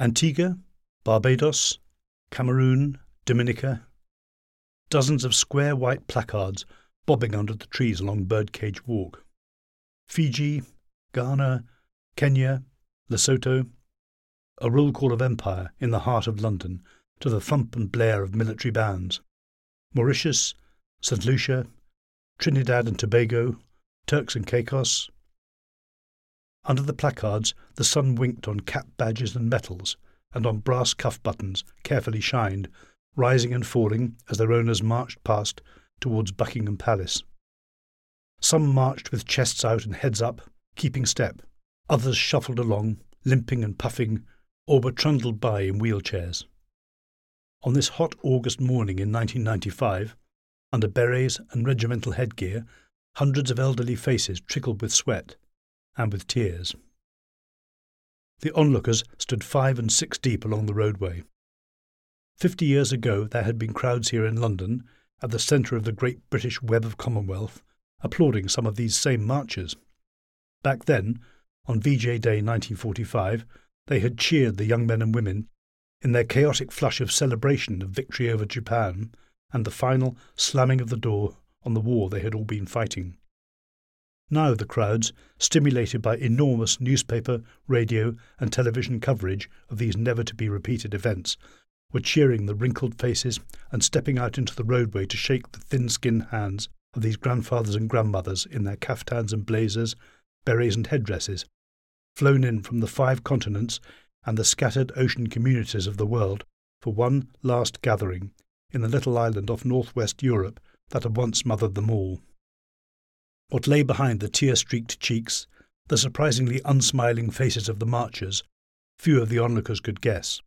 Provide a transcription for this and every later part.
Antigua, Barbados, Cameroon, Dominica. Dozens of square white placards bobbing under the trees along Birdcage Walk. Fiji, Ghana, Kenya, Lesotho. A roll call of empire in the heart of London to the thump and blare of military bands. Mauritius, St. Lucia, Trinidad and Tobago, Turks and Caicos. Under the placards, the sun winked on cap badges and medals, and on brass cuff buttons, carefully shined, rising and falling as their owners marched past towards Buckingham Palace. Some marched with chests out and heads up, keeping step. Others shuffled along, limping and puffing, or were trundled by in wheelchairs. On this hot August morning in 1995, under berets and regimental headgear, hundreds of elderly faces trickled with sweat and with tears. The onlookers stood five and six deep along the roadway. Fifty years ago there had been crowds here in London, at the centre of the great British web of Commonwealth, applauding some of these same marches. Back then, on VJ Day 1945, they had cheered the young men and women in their chaotic flush of celebration of victory over Japan and the final slamming of the door on the war they had all been fighting. Now the crowds, stimulated by enormous newspaper, radio, and television coverage of these never to be repeated events, were cheering the wrinkled faces and stepping out into the roadway to shake the thin skinned hands of these grandfathers and grandmothers in their caftans and blazers, berets and headdresses, flown in from the five continents and the scattered ocean communities of the world for one last gathering in the little island off northwest Europe that had once mothered them all. What lay behind the tear streaked cheeks, the surprisingly unsmiling faces of the marchers, few of the onlookers could guess.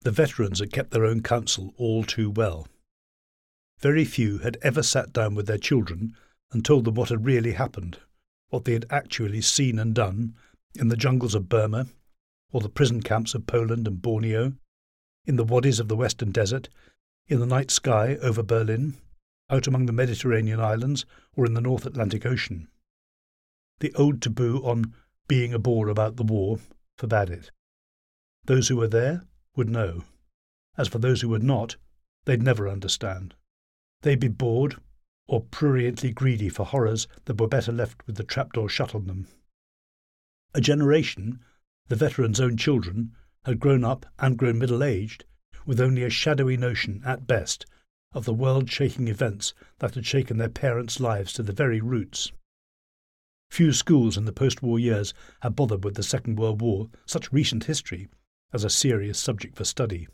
The veterans had kept their own counsel all too well. Very few had ever sat down with their children and told them what had really happened, what they had actually seen and done in the jungles of Burma, or the prison camps of Poland and Borneo, in the wadis of the Western Desert, in the night sky over Berlin, out among the Mediterranean islands, or in the North Atlantic Ocean. The old taboo on being a bore about the war forbade it. Those who were there would know. As for those who were not, they'd never understand. They'd be bored or pruriently greedy for horrors that were better left with the trapdoor shut on them. A generation, the veteran's own children, had grown up and grown middle aged with only a shadowy notion, at best, of the world shaking events that had shaken their parents' lives to the very roots. Few schools in the post war years had bothered with the Second World War, such recent history, as a serious subject for study.